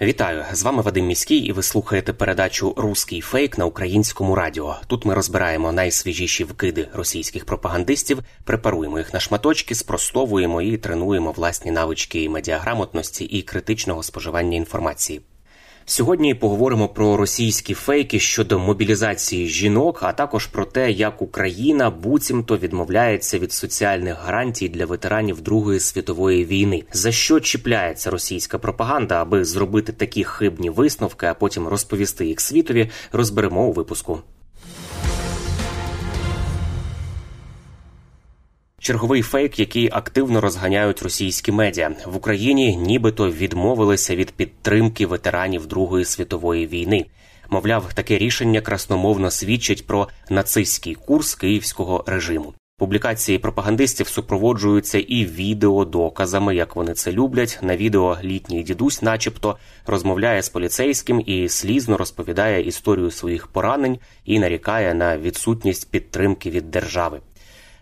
Вітаю з вами Вадим Міський, і ви слухаєте передачу Руський фейк на українському радіо. Тут ми розбираємо найсвіжіші вкиди російських пропагандистів, препаруємо їх на шматочки, спростовуємо і тренуємо власні навички медіаграмотності і критичного споживання інформації. Сьогодні поговоримо про російські фейки щодо мобілізації жінок, а також про те, як Україна буцімто відмовляється від соціальних гарантій для ветеранів Другої світової війни. За що чіпляється російська пропаганда, аби зробити такі хибні висновки, а потім розповісти їх світові, розберемо у випуску. Черговий фейк, який активно розганяють російські медіа в Україні, нібито відмовилися від підтримки ветеранів Другої світової війни. Мовляв, таке рішення красномовно свідчить про нацистський курс київського режиму. Публікації пропагандистів супроводжуються і відеодоказами, як вони це люблять. На відео літній дідусь, начебто, розмовляє з поліцейським і слізно розповідає історію своїх поранень і нарікає на відсутність підтримки від держави.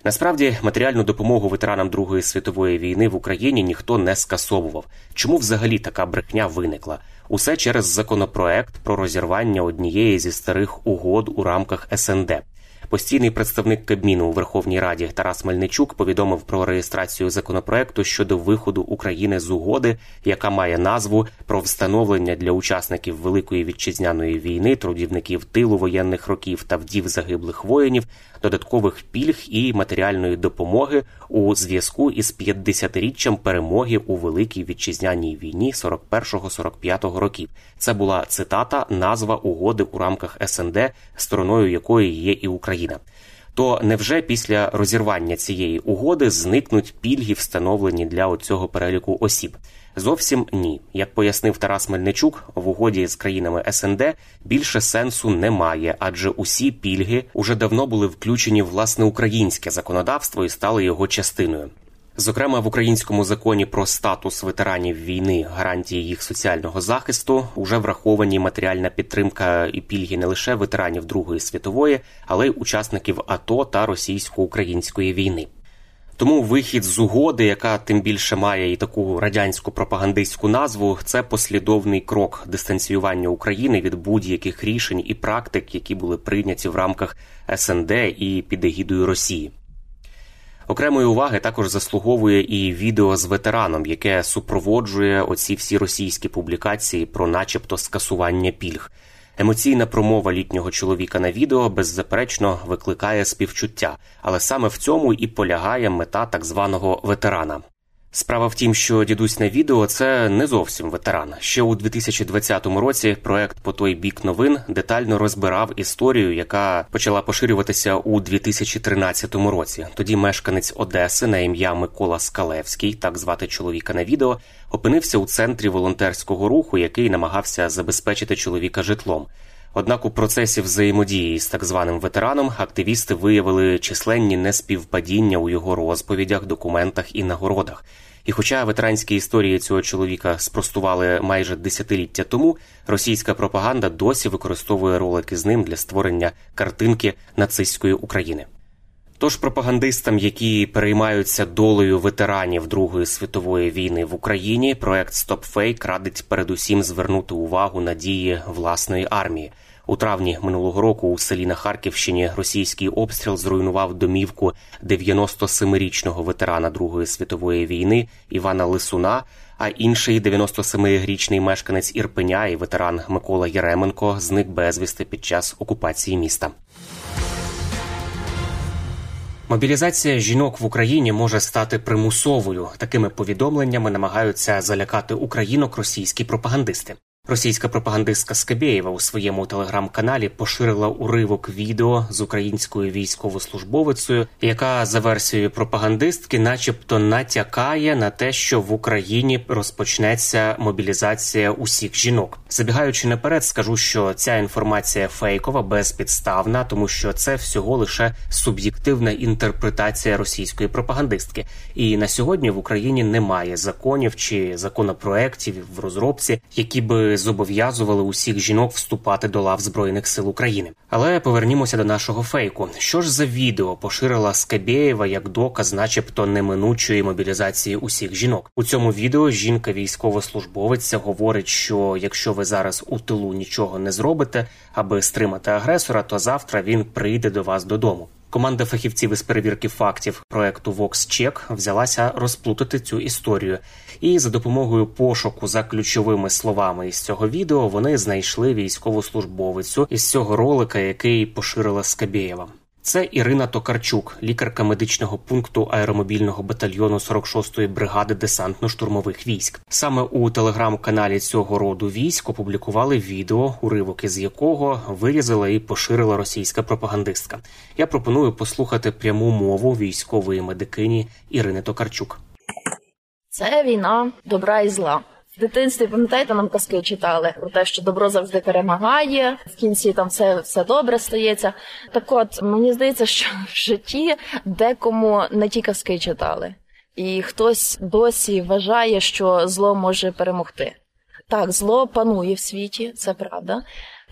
Насправді матеріальну допомогу ветеранам Другої світової війни в Україні ніхто не скасовував. Чому взагалі така брехня виникла? Усе через законопроект про розірвання однієї зі старих угод у рамках СНД. Постійний представник Кабміну у Верховній Раді Тарас Мельничук повідомив про реєстрацію законопроекту щодо виходу України з угоди, яка має назву про встановлення для учасників Великої вітчизняної війни, трудівників тилу воєнних років та вдів загиблих воїнів, додаткових пільг і матеріальної допомоги у зв'язку із 50-річчям перемоги у Великій вітчизняній війні 41-45 років. Це була цитата, назва угоди у рамках СНД, стороною якої є і Україна. То невже після розірвання цієї угоди зникнуть пільги, встановлені для цього переліку осіб? Зовсім ні. Як пояснив Тарас Мельничук, в угоді з країнами СНД більше сенсу немає, адже усі пільги уже давно були включені в власне українське законодавство і стали його частиною. Зокрема, в українському законі про статус ветеранів війни, гарантії їх соціального захисту уже враховані матеріальна підтримка і пільги не лише ветеранів Другої світової, але й учасників АТО та російсько-української війни. Тому вихід з угоди, яка тим більше має і таку радянську пропагандистську назву, це послідовний крок дистанціювання України від будь-яких рішень і практик, які були прийняті в рамках СНД і під егідою Росії. Окремої уваги також заслуговує і відео з ветераном, яке супроводжує оці всі російські публікації про, начебто, скасування пільг. Емоційна промова літнього чоловіка на відео беззаперечно викликає співчуття, але саме в цьому і полягає мета так званого ветерана. Справа в тім, що дідусь на відео це не зовсім ветеран. Ще у 2020 році проект по той бік новин детально розбирав історію, яка почала поширюватися у 2013 році. Тоді мешканець Одеси на ім'я Микола Скалевський, так звати чоловіка на відео, опинився у центрі волонтерського руху, який намагався забезпечити чоловіка житлом. Однак у процесі взаємодії з так званим ветераном активісти виявили численні неспівпадіння у його розповідях, документах і нагородах. І хоча ветеранські історії цього чоловіка спростували майже десятиліття тому, російська пропаганда досі використовує ролики з ним для створення картинки нацистської України. Тож пропагандистам, які переймаються долею ветеранів Другої світової війни в Україні, проект StopFake радить передусім звернути увагу на дії власної армії. У травні минулого року у селі на Харківщині російський обстріл зруйнував домівку 97-річного ветерана Другої світової війни Івана Лисуна. А інший 97-річний мешканець Ірпеня і ветеран Микола Єременко зник безвісти під час окупації міста. Мобілізація жінок в Україні може стати примусовою. Такими повідомленнями намагаються залякати українок російські пропагандисти. Російська пропагандистка Скабєєва у своєму телеграм-каналі поширила уривок відео з українською військовослужбовицею, яка за версією пропагандистки, начебто, натякає на те, що в Україні розпочнеться мобілізація усіх жінок. Забігаючи наперед, скажу, що ця інформація фейкова, безпідставна, тому що це всього лише суб'єктивна інтерпретація російської пропагандистки. І на сьогодні в Україні немає законів чи законопроєктів в розробці, які би зобов'язували усіх жінок вступати до лав збройних сил України. Але повернімося до нашого фейку. Що ж за відео поширила Скабєєва як доказ, начебто, неминучої мобілізації усіх жінок? У цьому відео жінка військовослужбовиця говорить, що якщо ви зараз у тилу нічого не зробите, аби стримати агресора, то завтра він прийде до вас додому. Команда фахівців із перевірки фактів проекту VoxCheck взялася розплутати цю історію, і за допомогою пошуку за ключовими словами із цього відео вони знайшли військовослужбовицю із цього ролика, який поширила Скабєєва. Це Ірина Токарчук, лікарка медичного пункту аеромобільного батальйону 46-ї бригади десантно-штурмових військ. Саме у телеграм-каналі цього роду військ опублікували відео, уривок із якого вирізала і поширила російська пропагандистка. Я пропоную послухати пряму мову військової медикині Ірини Токарчук. Це війна добра і зла. В дитинстві, пам'ятаєте, нам казки читали про те, що добро завжди перемагає, в кінці там все все добре стається. Так от, мені здається, що в житті декому не ті казки читали, і хтось досі вважає, що зло може перемогти. Так, зло панує в світі, це правда,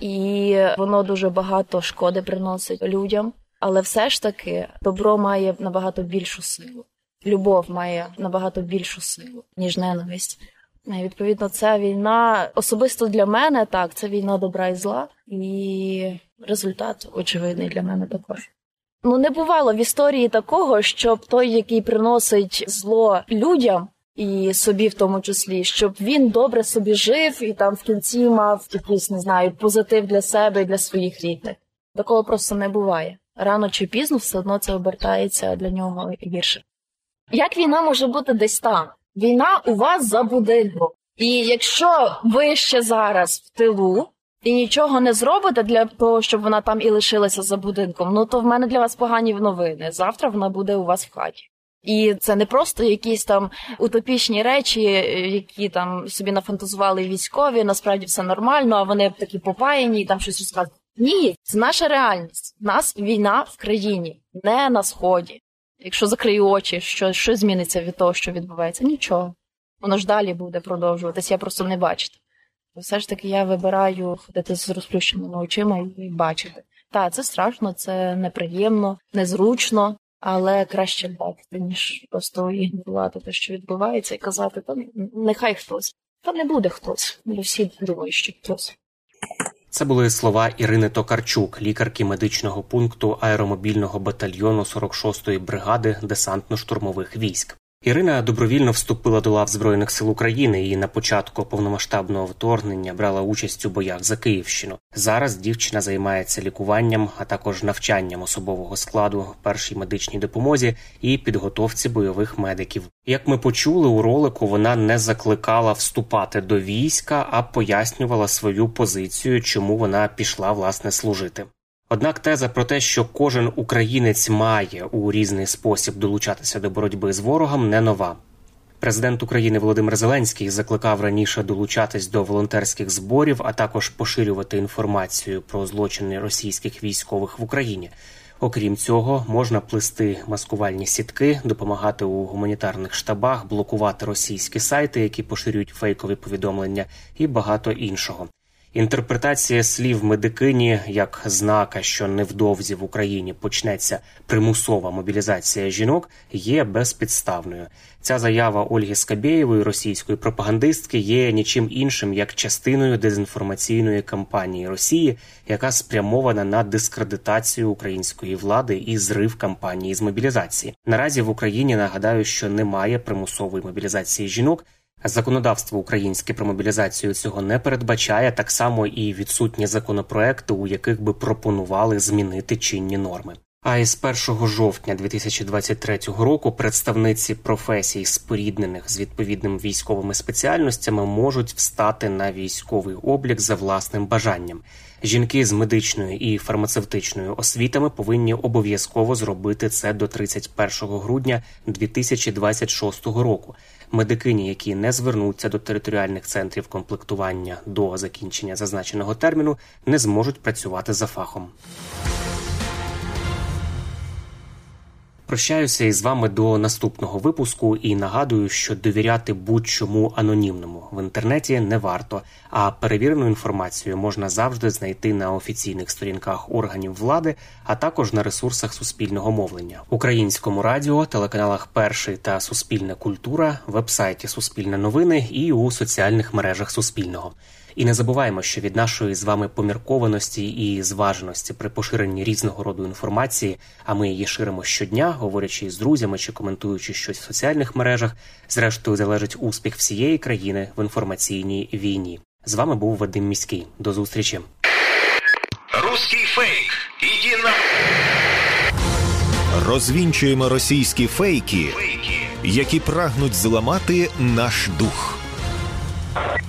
і воно дуже багато шкоди приносить людям, але все ж таки добро має набагато більшу силу. Любов має набагато більшу силу, ніж ненависть. Відповідно, ця війна особисто для мене так, це війна добра і зла, і результат очевидний для мене також. Ну не бувало в історії такого, щоб той, який приносить зло людям і собі, в тому числі, щоб він добре собі жив і там в кінці мав якийсь, не знаю, позитив для себе і для своїх рідних. Такого просто не буває. Рано чи пізно все одно це обертається для нього гірше. Як війна може бути десь там? Війна у вас за будинком. І якщо ви ще зараз в тилу і нічого не зробите для того, щоб вона там і лишилася за будинком, ну то в мене для вас погані новини. Завтра вона буде у вас в хаті. І це не просто якісь там утопічні речі, які там собі нафантазували військові. Насправді все нормально, а вони такі попаяні і там щось розказують. Ні, це наша реальність. Нас війна в країні, не на сході. Якщо закрию очі, що що зміниться від того, що відбувається? Нічого. Воно ж далі буде продовжуватись, я просто не бачите. Все ж таки я вибираю ходити з розплющеними очима і бачити. Так, це страшно, це неприємно, незручно, але краще бачити, ніж просто ігнорувати те, що відбувається, і казати, та нехай хтось. Та не буде хтось. Ми всі думають, що хтось. Це були слова Ірини Токарчук, лікарки медичного пункту аеромобільного батальйону 46-ї бригади десантно-штурмових військ. Ірина добровільно вступила до лав збройних сил України і на початку повномасштабного вторгнення брала участь у боях за Київщину. Зараз дівчина займається лікуванням, а також навчанням особового складу, першій медичній допомозі і підготовці бойових медиків. Як ми почули у ролику, вона не закликала вступати до війська, а пояснювала свою позицію, чому вона пішла власне служити. Однак теза про те, що кожен українець має у різний спосіб долучатися до боротьби з ворогом, не нова. Президент України Володимир Зеленський закликав раніше долучатись до волонтерських зборів, а також поширювати інформацію про злочини російських військових в Україні. Окрім цього, можна плести маскувальні сітки, допомагати у гуманітарних штабах, блокувати російські сайти, які поширюють фейкові повідомлення, і багато іншого. Інтерпретація слів медикині як знака, що невдовзі в Україні почнеться примусова мобілізація жінок, є безпідставною. Ця заява Ольги Скабєєвої, російської пропагандистки, є нічим іншим як частиною дезінформаційної кампанії Росії, яка спрямована на дискредитацію української влади і зрив кампанії з мобілізації. Наразі в Україні нагадаю, що немає примусової мобілізації жінок. Законодавство українське про мобілізацію цього не передбачає так само і відсутні законопроекти, у яких би пропонували змінити чинні норми. А із 1 жовтня 2023 року представниці професій, споріднених з відповідними військовими спеціальностями, можуть встати на військовий облік за власним бажанням. Жінки з медичною і фармацевтичною освітами повинні обов'язково зробити це до 31 грудня 2026 року. Медикині, які не звернуться до територіальних центрів комплектування до закінчення зазначеного терміну, не зможуть працювати за фахом. Прощаюся із вами до наступного випуску і нагадую, що довіряти будь-чому анонімному в інтернеті не варто, а перевірену інформацію можна завжди знайти на офіційних сторінках органів влади, а також на ресурсах суспільного мовлення, українському радіо, телеканалах Перший та Суспільна культура, вебсайті Суспільне новини і у соціальних мережах Суспільного. І не забуваємо, що від нашої з вами поміркованості і зваженості при поширенні різного роду інформації, а ми її ширимо щодня, говорячи з друзями чи коментуючи щось в соціальних мережах, зрештою залежить успіх всієї країни в інформаційній війні. З вами був Вадим Міський. До зустрічі. Русский фейк. Иди на... Розвінчуємо російські фейки, Фейки. які прагнуть зламати наш дух.